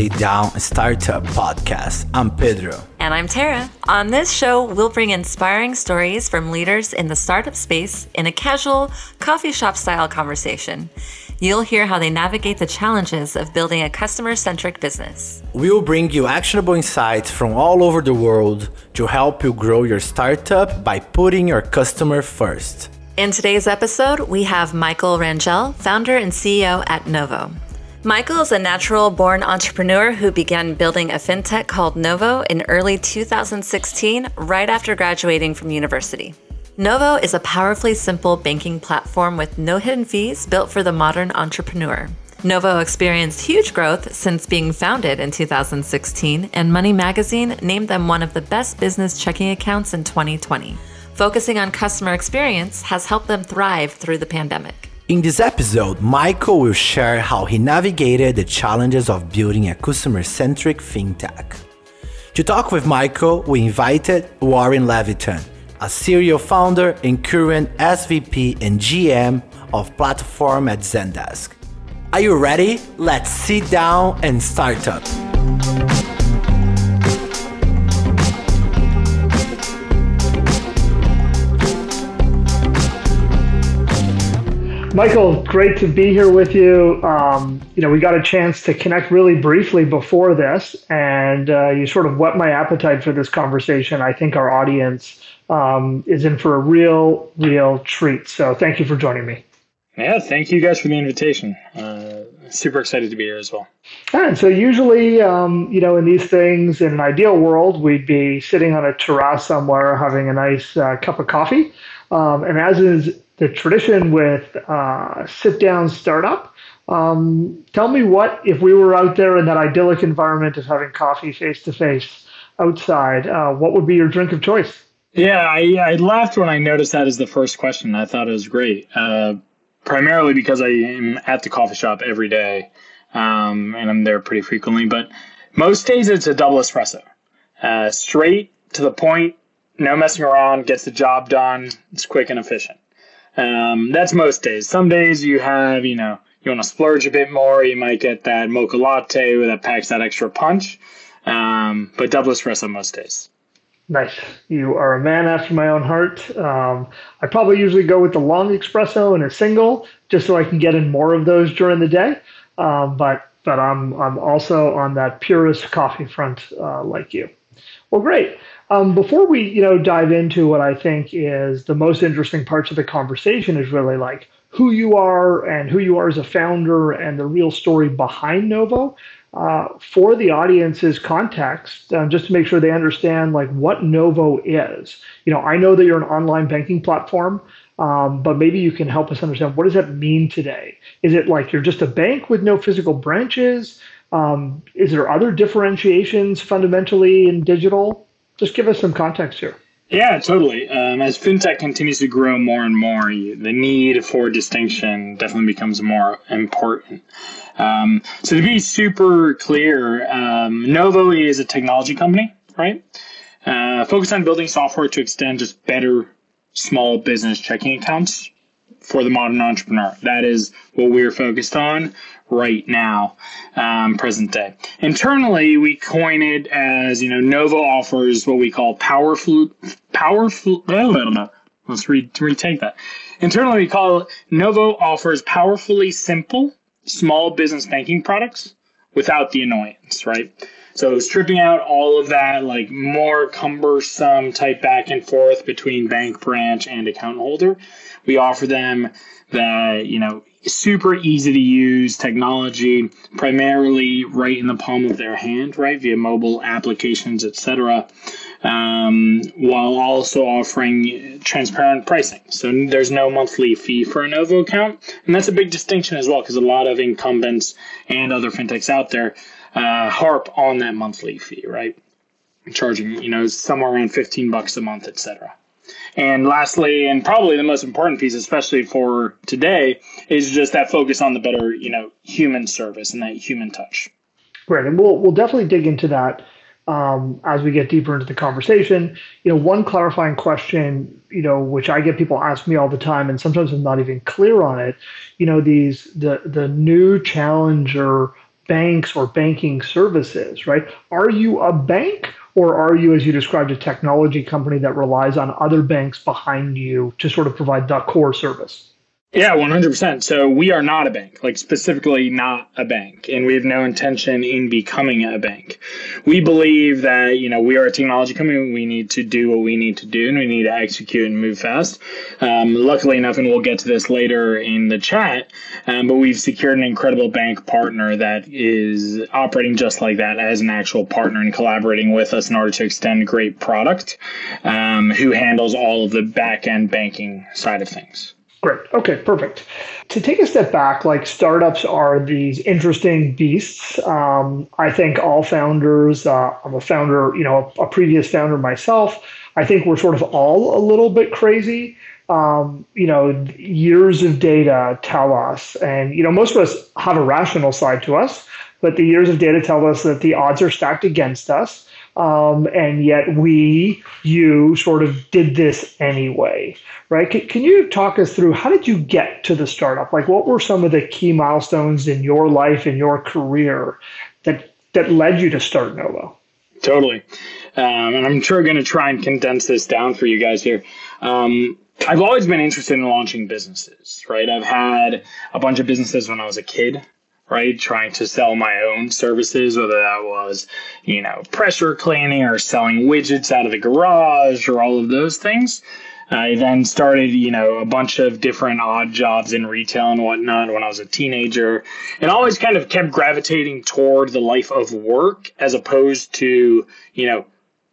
Sit Down Startup Podcast. I'm Pedro. And I'm Tara. On this show, we'll bring inspiring stories from leaders in the startup space in a casual, coffee shop style conversation. You'll hear how they navigate the challenges of building a customer centric business. We'll bring you actionable insights from all over the world to help you grow your startup by putting your customer first. In today's episode, we have Michael Rangel, founder and CEO at Novo. Michael is a natural born entrepreneur who began building a fintech called Novo in early 2016, right after graduating from university. Novo is a powerfully simple banking platform with no hidden fees built for the modern entrepreneur. Novo experienced huge growth since being founded in 2016, and Money Magazine named them one of the best business checking accounts in 2020. Focusing on customer experience has helped them thrive through the pandemic. In this episode, Michael will share how he navigated the challenges of building a customer centric fintech. To talk with Michael, we invited Warren Levitan, a serial founder and current SVP and GM of platform at Zendesk. Are you ready? Let's sit down and start up. Michael, great to be here with you. Um, you know, we got a chance to connect really briefly before this, and uh, you sort of whet my appetite for this conversation. I think our audience um, is in for a real, real treat. So, thank you for joining me. Yeah, thank you guys for the invitation. Uh, super excited to be here as well. And so, usually, um, you know, in these things, in an ideal world, we'd be sitting on a terrace somewhere having a nice uh, cup of coffee. Um, and as is the tradition with uh, sit down startup. Um, tell me what, if we were out there in that idyllic environment of having coffee face to face outside, uh, what would be your drink of choice? Yeah, I, I, laughed when I noticed that as the first question. I thought it was great, uh, primarily because I am at the coffee shop every day um, and I'm there pretty frequently. But most days it's a double espresso, uh, straight to the point, no messing around, gets the job done. It's quick and efficient. Um, that's most days. Some days you have, you know, you want to splurge a bit more. You might get that mocha latte that packs that extra punch. Um, but double espresso most days. Nice. You are a man after my own heart. Um, I probably usually go with the long espresso and a single, just so I can get in more of those during the day. Um, but but I'm I'm also on that purist coffee front uh, like you. Well, great. Um, before we, you know, dive into what I think is the most interesting parts of the conversation is really like who you are and who you are as a founder and the real story behind Novo. Uh, for the audience's context, um, just to make sure they understand like what Novo is. You know, I know that you're an online banking platform, um, but maybe you can help us understand what does that mean today? Is it like you're just a bank with no physical branches? Um, is there other differentiations fundamentally in digital? Just give us some context here. Yeah, totally. Um, as fintech continues to grow more and more, the need for distinction definitely becomes more important. Um, so, to be super clear, um, Novo is a technology company, right? Uh, focused on building software to extend just better small business checking accounts for the modern entrepreneur. That is what we're focused on right now, um, present day. Internally, we coin it as, you know, Novo offers what we call powerful, powerful, let's re- retake that. Internally, we call Novo offers powerfully simple small business banking products without the annoyance, right? So stripping out all of that, like more cumbersome type back and forth between bank branch and account holder, we offer them the, you know, super easy to use technology, primarily right in the palm of their hand, right, via mobile applications, etc. Um, while also offering transparent pricing. So there's no monthly fee for a Novo account. And that's a big distinction as well, because a lot of incumbents and other fintechs out there uh, harp on that monthly fee, right? Charging, you know, somewhere around 15 bucks a month, etc. And lastly, and probably the most important piece, especially for today, is just that focus on the better, you know, human service and that human touch. Great, and we'll we'll definitely dig into that um, as we get deeper into the conversation. You know, one clarifying question, you know, which I get people ask me all the time, and sometimes I'm not even clear on it. You know, these the the new challenger banks or banking services, right? Are you a bank or are you, as you described, a technology company that relies on other banks behind you to sort of provide the core service? Yeah, 100%. So we are not a bank, like specifically not a bank, and we have no intention in becoming a bank. We believe that, you know, we are a technology company. We need to do what we need to do and we need to execute and move fast. Um, luckily enough, and we'll get to this later in the chat, um, but we've secured an incredible bank partner that is operating just like that as an actual partner and collaborating with us in order to extend a great product um, who handles all of the back end banking side of things. Great. Okay, perfect. To take a step back, like startups are these interesting beasts. Um, I think all founders, uh, I'm a founder, you know, a, a, previous founder myself. I think we're sort of all a little bit crazy. Um, you know, years of data tell us, and, you know, most of us have a rational side to us, but the years of data tell us that the odds are stacked against us. Um, and yet we, you, sort of did this anyway, right? Can, can you talk us through how did you get to the startup? Like, what were some of the key milestones in your life in your career that that led you to start Novo? Totally, um, and I'm sure going to try and condense this down for you guys here. Um, I've always been interested in launching businesses, right? I've had a bunch of businesses when I was a kid right? Trying to sell my own services, whether that was, you know, pressure cleaning or selling widgets out of the garage or all of those things. I then started, you know, a bunch of different odd jobs in retail and whatnot when I was a teenager, and always kind of kept gravitating toward the life of work as opposed to, you know,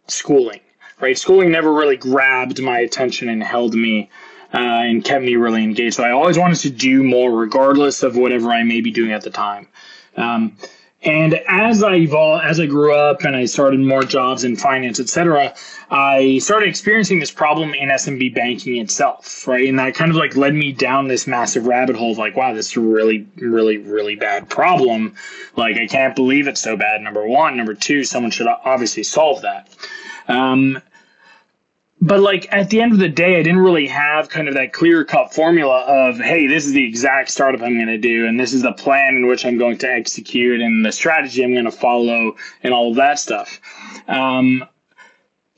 schooling, right? Schooling never really grabbed my attention and held me uh, and kept me really engaged. So I always wanted to do more, regardless of whatever I may be doing at the time. Um, and as I evolved, as I grew up and I started more jobs in finance, etc., I started experiencing this problem in SMB banking itself, right? And that kind of like led me down this massive rabbit hole of like, wow, this is a really, really, really bad problem. Like, I can't believe it's so bad. Number one. Number two, someone should obviously solve that. Um, but like at the end of the day, I didn't really have kind of that clear cut formula of, hey, this is the exact startup I'm going to do, and this is the plan in which I'm going to execute, and the strategy I'm going to follow, and all of that stuff. Um,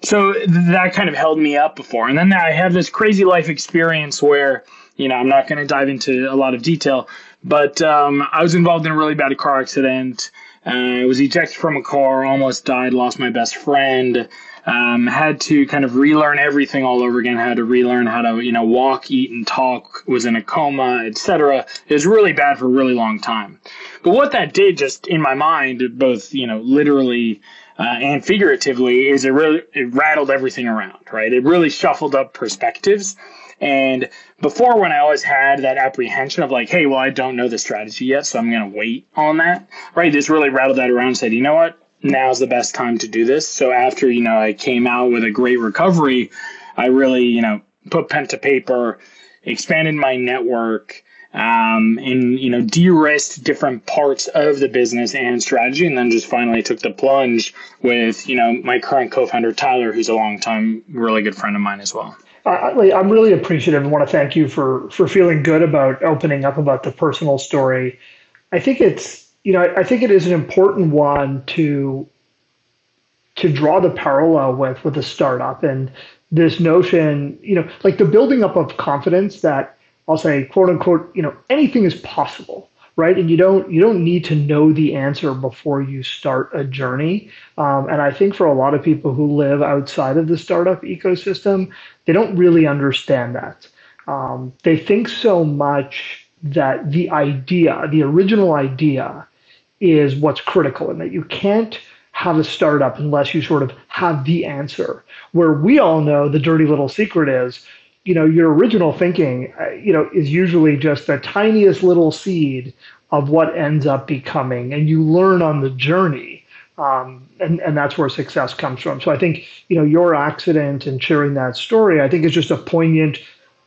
so that kind of held me up before. And then I have this crazy life experience where, you know, I'm not going to dive into a lot of detail, but um, I was involved in a really bad car accident. Uh, I was ejected from a car, almost died, lost my best friend um, had to kind of relearn everything all over again. Had to relearn how to you know walk, eat, and talk. Was in a coma, etc. It was really bad for a really long time. But what that did, just in my mind, both you know literally uh, and figuratively, is it really it rattled everything around. Right? It really shuffled up perspectives. And before, when I always had that apprehension of like, hey, well, I don't know the strategy yet, so I'm going to wait on that, right? This really rattled that around and said, you know what? Now's the best time to do this. So after, you know, I came out with a great recovery, I really, you know, put pen to paper, expanded my network, um, and, you know, de-risked different parts of the business and strategy. And then just finally took the plunge with, you know, my current co-founder, Tyler, who's a long time, really good friend of mine as well. I, I'm really appreciative and want to thank you for, for feeling good about opening up about the personal story. I think it's you know, I, think it is an important one to to draw the parallel with with a startup and this notion, you know, like the building up of confidence that I'll say, quote unquote, you know, anything is possible, right? And you don't you don't need to know the answer before you start a journey. Um, and I think for a lot of people who live outside of the startup ecosystem, they don't really understand that. Um, they think so much that the idea, the original idea, is what's critical and that you can't have a startup unless you sort of have the answer. Where we all know the dirty little secret is, you know, your original thinking, uh, you know, is usually just the tiniest little seed of what ends up becoming, and you learn on the journey. Um, and, and that's where success comes from. So I think, you know, your accident and sharing that story, I think is just a poignant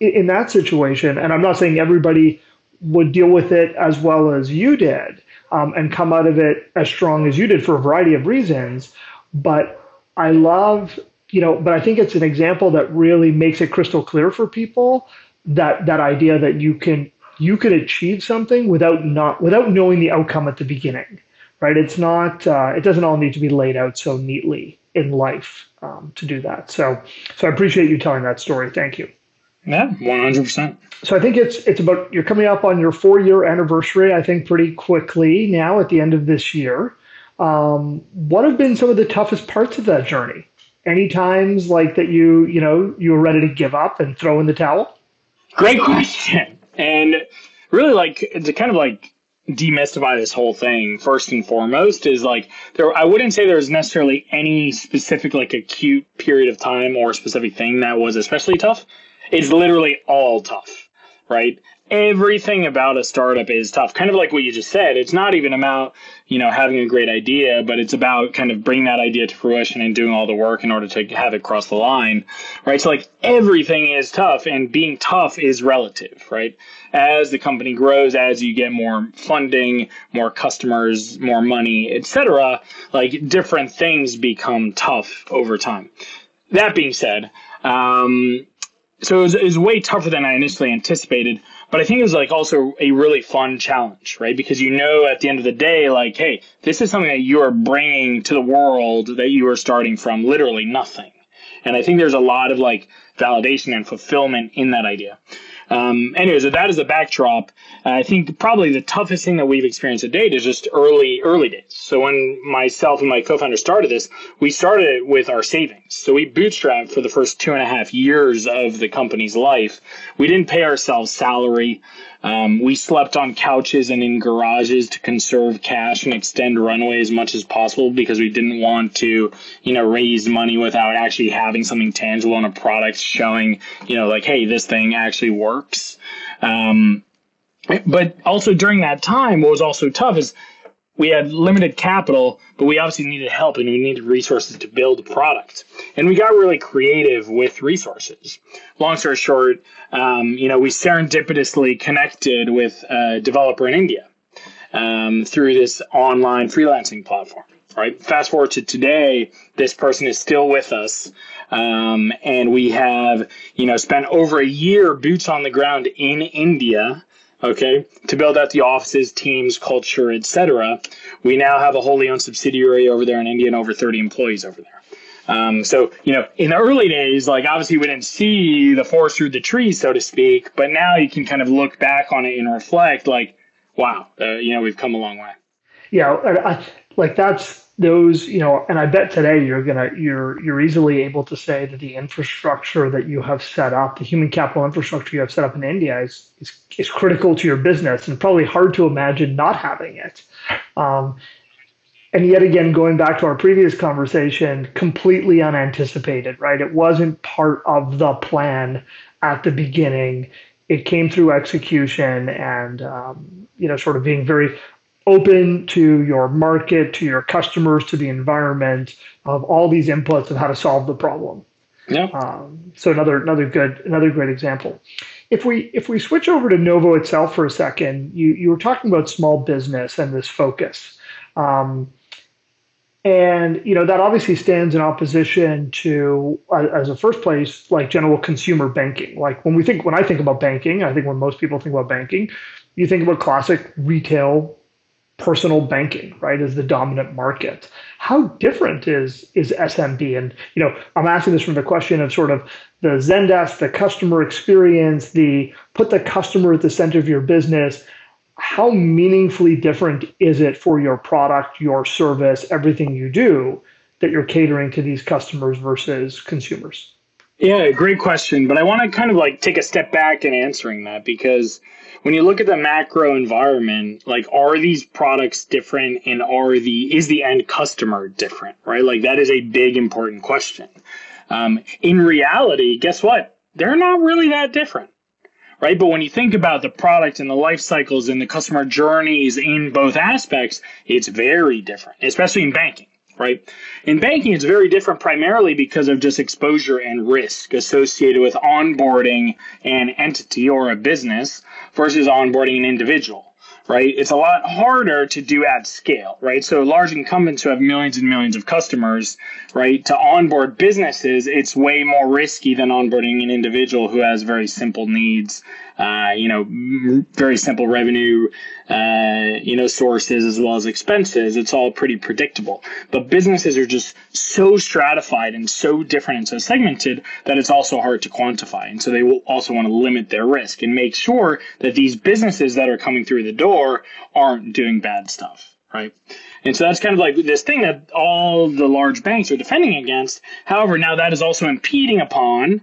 in, in that situation. And I'm not saying everybody would deal with it as well as you did, um, and come out of it as strong as you did for a variety of reasons. But I love, you know, but I think it's an example that really makes it crystal clear for people that that idea that you can you can achieve something without not without knowing the outcome at the beginning right? It's not. Uh, it doesn't all need to be laid out so neatly in life um, to do that. So, so I appreciate you telling that story. Thank you. Yeah, one hundred percent. So I think it's it's about you're coming up on your four year anniversary. I think pretty quickly now at the end of this year. Um, what have been some of the toughest parts of that journey? Any times like that you you know you were ready to give up and throw in the towel? Great question, and really like to kind of like demystify this whole thing first and foremost is like there I wouldn't say there's necessarily any specific like acute period of time or specific thing that was especially tough. It's literally all tough, right? Everything about a startup is tough. Kind of like what you just said. It's not even about, you know, having a great idea, but it's about kind of bringing that idea to fruition and doing all the work in order to have it cross the line, right? So like everything is tough and being tough is relative, right? As the company grows, as you get more funding, more customers, more money, etc., like different things become tough over time. That being said, um, so it was, it was way tougher than I initially anticipated. But I think it was like also a really fun challenge, right? Because you know at the end of the day, like, hey, this is something that you are bringing to the world that you are starting from literally nothing. And I think there's a lot of like validation and fulfillment in that idea. Um, anyways, that is a backdrop. I think probably the toughest thing that we've experienced to date is just early, early days. So when myself and my co-founder started this, we started it with our savings. So we bootstrapped for the first two and a half years of the company's life. We didn't pay ourselves salary. Um, we slept on couches and in garages to conserve cash and extend runway as much as possible because we didn't want to, you know, raise money without actually having something tangible on a product showing, you know, like, hey, this thing actually works. Um, but also during that time, what was also tough is we had limited capital, but we obviously needed help and we needed resources to build a product. And we got really creative with resources. Long story short, um, you know, we serendipitously connected with a developer in India um, through this online freelancing platform. Right. Fast forward to today, this person is still with us, um, and we have, you know, spent over a year boots on the ground in India okay, to build out the offices, teams, culture, etc. We now have a wholly owned subsidiary over there in India and over 30 employees over there. Um, so, you know, in the early days, like obviously we didn't see the forest through the trees, so to speak, but now you can kind of look back on it and reflect like, wow, uh, you know, we've come a long way. Yeah, like that's those you know and i bet today you're gonna you're you're easily able to say that the infrastructure that you have set up the human capital infrastructure you have set up in india is is, is critical to your business and probably hard to imagine not having it. Um, and yet again going back to our previous conversation completely unanticipated right? It wasn't part of the plan at the beginning. It came through execution and um, you know sort of being very open to your market, to your customers, to the environment of all these inputs of how to solve the problem. Yeah. Um, so another another good another great example. If we if we switch over to Novo itself for a second, you you were talking about small business and this focus. Um, and you know that obviously stands in opposition to, uh, as a first place, like general consumer banking. Like when we think, when I think about banking, I think when most people think about banking, you think about classic retail personal banking, right, is the dominant market. How different is is SMB? And you know, I'm asking this from the question of sort of the Zendesk, the customer experience, the put the customer at the center of your business. How meaningfully different is it for your product, your service, everything you do that you're catering to these customers versus consumers? Yeah, great question. But I want to kind of like take a step back in answering that because when you look at the macro environment, like are these products different and are the is the end customer different, right? Like that is a big important question. Um, in reality, guess what? They're not really that different. Right. But when you think about the product and the life cycles and the customer journeys in both aspects, it's very different, especially in banking right? In banking, it's very different primarily because of just exposure and risk associated with onboarding an entity or a business versus onboarding an individual, right? It's a lot harder to do at scale, right? So large incumbents who have millions and millions of customers, right, to onboard businesses, it's way more risky than onboarding an individual who has very simple needs uh, you know, very simple revenue, uh, you know, sources as well as expenses. It's all pretty predictable. But businesses are just so stratified and so different and so segmented that it's also hard to quantify. And so they will also want to limit their risk and make sure that these businesses that are coming through the door aren't doing bad stuff, right? And so that's kind of like this thing that all the large banks are defending against. However, now that is also impeding upon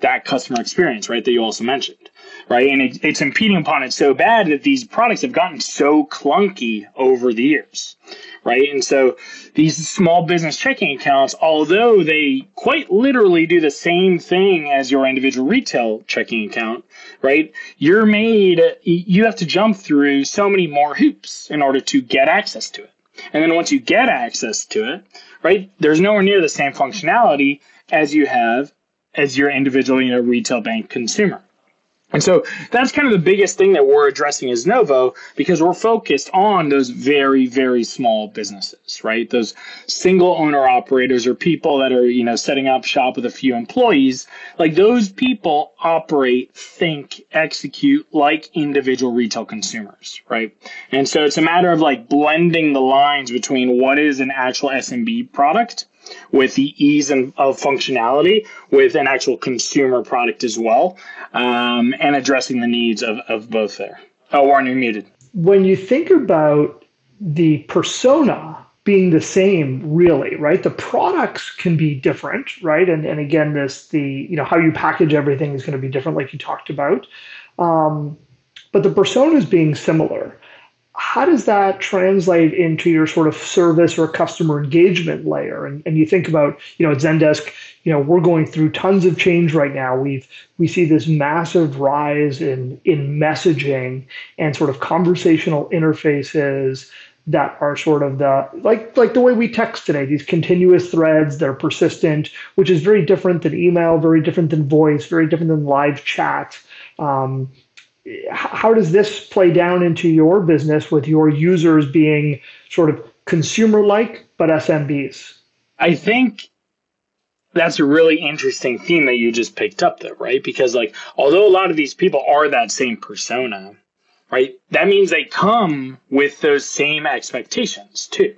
that customer experience, right? That you also mentioned, right? And it, it's impeding upon it so bad that these products have gotten so clunky over the years, right? And so these small business checking accounts, although they quite literally do the same thing as your individual retail checking account, right? You're made, you have to jump through so many more hoops in order to get access to it. And then once you get access to it, right, there's nowhere near the same functionality as you have as your individual, you know, retail bank consumer. And so that's kind of the biggest thing that we're addressing as Novo because we're focused on those very, very small businesses, right? Those single owner operators or people that are, you know, setting up shop with a few employees. Like those people operate, think, execute like individual retail consumers, right? And so it's a matter of like blending the lines between what is an actual SMB product with the ease and, of functionality with an actual consumer product as well, um, and addressing the needs of, of both there. Oh, Warren, you're muted. When you think about the persona being the same really right the products can be different right and and again this the you know how you package everything is going to be different like you talked about um, but the personas being similar how does that translate into your sort of service or customer engagement layer? And, and you think about, you know, at Zendesk, you know, we're going through tons of change right now. We've we see this massive rise in in messaging and sort of conversational interfaces that are sort of the like like the way we text today these continuous threads they're persistent which is very different than email very different than voice very different than live chat um, how does this play down into your business with your users being sort of consumer like but SMBs? I think that's a really interesting theme that you just picked up there, right? Because like although a lot of these people are that same persona, right? That means they come with those same expectations too.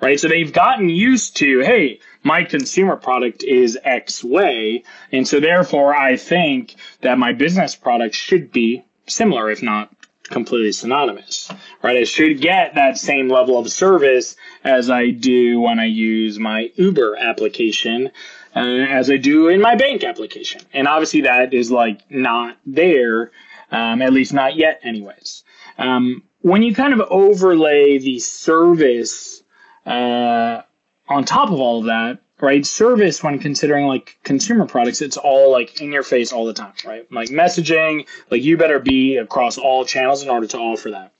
Right? So they've gotten used to, hey, my consumer product is X way. And so therefore I think that my business product should be similar, if not completely synonymous, right? I should get that same level of service as I do when I use my Uber application, uh, as I do in my bank application. And obviously, that is like not there, um, at least not yet, anyways. Um, when you kind of overlay the service uh, on top of all of that, right? Service, when considering like consumer products, it's all like in your face all the time, right? Like messaging, like you better be across all channels in order to offer that.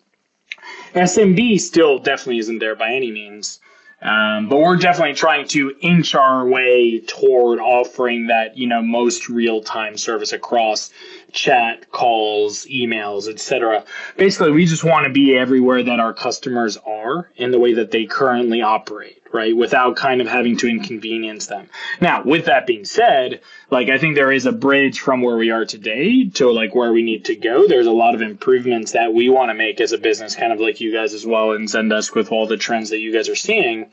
SMB still definitely isn't there by any means. Um, but we're definitely trying to inch our way toward offering that, you know, most real time service across chat, calls, emails, etc. Basically, we just want to be everywhere that our customers are in the way that they currently operate right? Without kind of having to inconvenience them. Now, with that being said, like I think there is a bridge from where we are today to like where we need to go. There's a lot of improvements that we want to make as a business, kind of like you guys as well, and Zendesk with all the trends that you guys are seeing.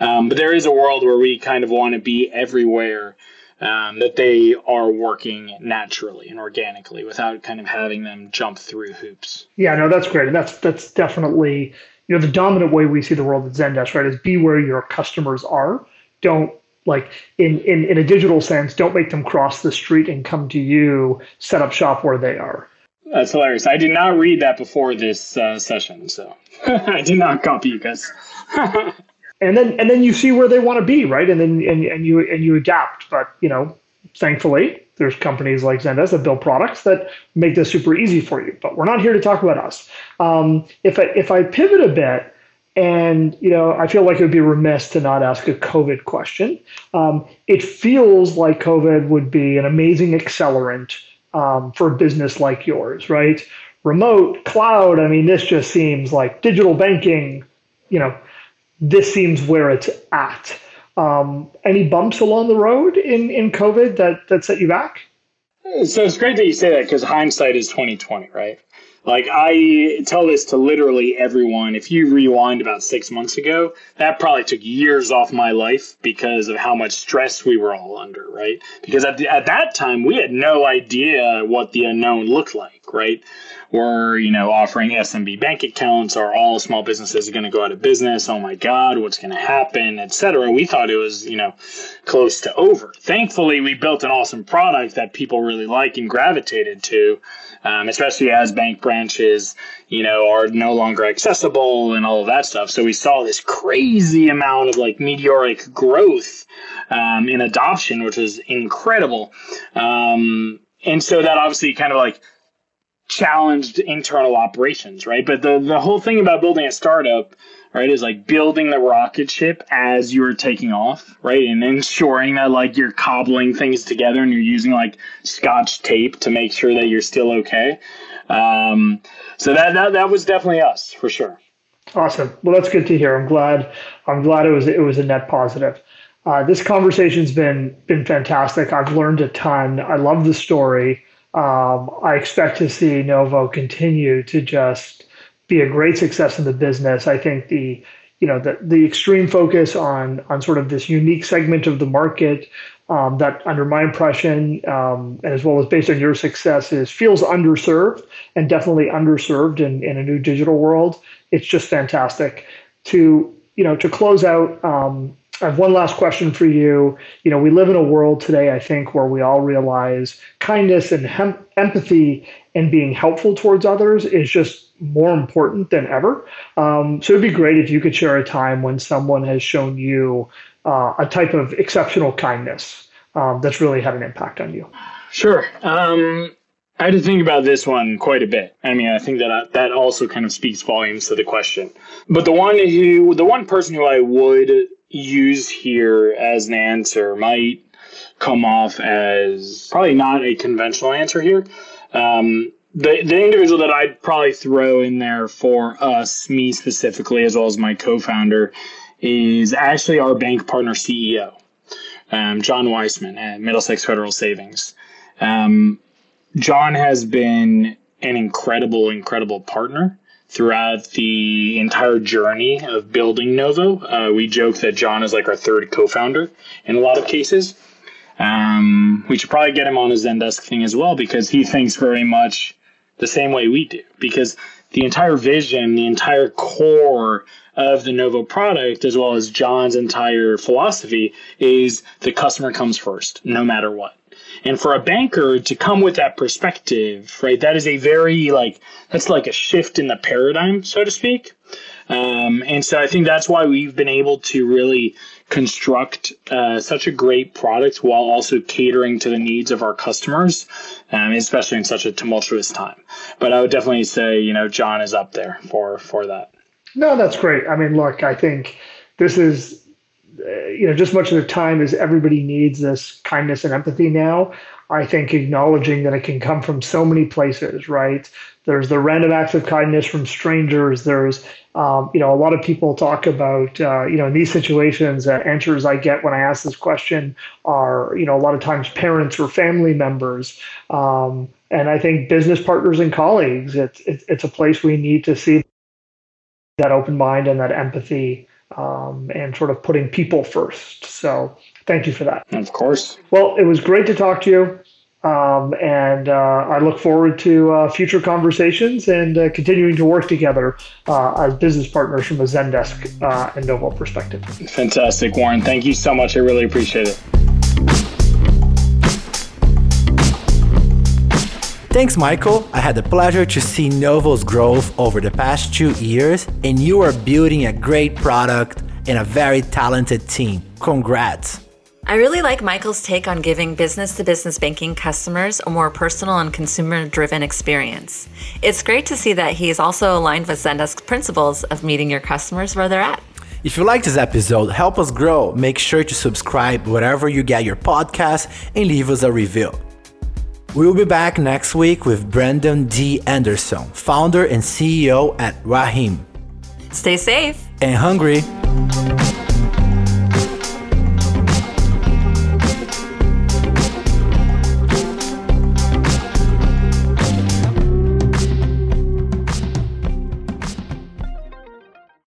Um, but there is a world where we kind of want to be everywhere. Um, that they are working naturally and organically without kind of having them jump through hoops. Yeah, no, that's great, and that's that's definitely you know, the dominant way we see the world at Zendesk, right, is be where your customers are. Don't like in, in, in a digital sense, don't make them cross the street and come to you, set up shop where they are. That's hilarious. I did not read that before this uh, session, so I did not copy you guys. and then and then you see where they want to be, right? And then and, and you and you adapt. But you know, thankfully, there's companies like Zendesk that build products that make this super easy for you. But we're not here to talk about us. Um, if I, if I pivot a bit, and you know, I feel like it would be remiss to not ask a COVID question. Um, it feels like COVID would be an amazing accelerant um, for a business like yours, right? Remote, cloud. I mean, this just seems like digital banking. You know, this seems where it's at. Um, any bumps along the road in, in COVID that, that set you back? So it's great that you say that because hindsight is twenty twenty, right? Like I tell this to literally everyone. If you rewind about six months ago, that probably took years off my life because of how much stress we were all under, right? Because at, the, at that time, we had no idea what the unknown looked like, right? We're, you know, offering SMB bank accounts or all small businesses are going to go out of business. Oh my God, what's going to happen, etc. We thought it was, you know, close to over. Thankfully, we built an awesome product that people really like and gravitated to um, especially as bank branches, you know, are no longer accessible and all of that stuff. So we saw this crazy amount of like meteoric growth um, in adoption, which was incredible. Um, and so that obviously kind of like challenged internal operations, right? But the the whole thing about building a startup right, is like building the rocket ship as you're taking off, right? And ensuring that like you're cobbling things together and you're using like scotch tape to make sure that you're still okay. Um, so that, that that was definitely us for sure. Awesome. Well, that's good to hear. I'm glad. I'm glad it was it was a net positive. Uh, this conversation's been been fantastic. I've learned a ton. I love the story. Um, I expect to see Novo continue to just be a great success in the business. I think the you know the the extreme focus on on sort of this unique segment of the market um, that under my impression um, and as well as based on your success is feels underserved and definitely underserved in, in a new digital world it's just fantastic to you know to close out um, I have one last question for you. You know, we live in a world today, I think, where we all realize kindness and hem- empathy and being helpful towards others is just more important than ever. Um, so it'd be great if you could share a time when someone has shown you uh, a type of exceptional kindness um, that's really had an impact on you. Sure. Um, I had to think about this one quite a bit. I mean, I think that I, that also kind of speaks volumes to the question. But the one who, the one person who I would use here as an answer might come off as probably not a conventional answer here. Um, the the individual that I'd probably throw in there for us, me specifically, as well as my co-founder, is actually our bank partner CEO, um, John Weissman at Middlesex Federal Savings. Um, John has been an incredible, incredible partner throughout the entire journey of building Novo. Uh, we joke that John is like our third co-founder in a lot of cases. Um, we should probably get him on a Zendesk thing as well because he thinks very much the same way we do because the entire vision, the entire core of the Novo product, as well as John's entire philosophy, is the customer comes first, no matter what. And for a banker to come with that perspective, right, that is a very like that's like a shift in the paradigm, so to speak. Um, and so I think that's why we've been able to really construct uh, such a great product while also catering to the needs of our customers, um, especially in such a tumultuous time. But I would definitely say, you know, John is up there for for that. No, that's great. I mean, look, I think this is, you know, just much of the time as everybody needs this kindness and empathy now. I think acknowledging that it can come from so many places, right? There's the random acts of kindness from strangers. There's, um, you know, a lot of people talk about, uh, you know, in these situations, uh, answers I get when I ask this question are, you know, a lot of times parents or family members. Um, and I think business partners and colleagues, it's, it's, it's a place we need to see that open mind and that empathy um, and sort of putting people first. So thank you for that. Of course. Well, it was great to talk to you. Um, and uh, I look forward to uh, future conversations and uh, continuing to work together uh, as business partners from a Zendesk uh, and Novo perspective. Fantastic, Warren. Thank you so much. I really appreciate it. Thanks, Michael. I had the pleasure to see Novo's growth over the past two years, and you are building a great product and a very talented team. Congrats. I really like Michael's take on giving business to business banking customers a more personal and consumer driven experience. It's great to see that he is also aligned with Zendesk's principles of meeting your customers where they're at. If you like this episode, help us grow. Make sure to subscribe wherever you get your podcast and leave us a review. We'll be back next week with Brandon D. Anderson, founder and CEO at Raheem. Stay safe and hungry.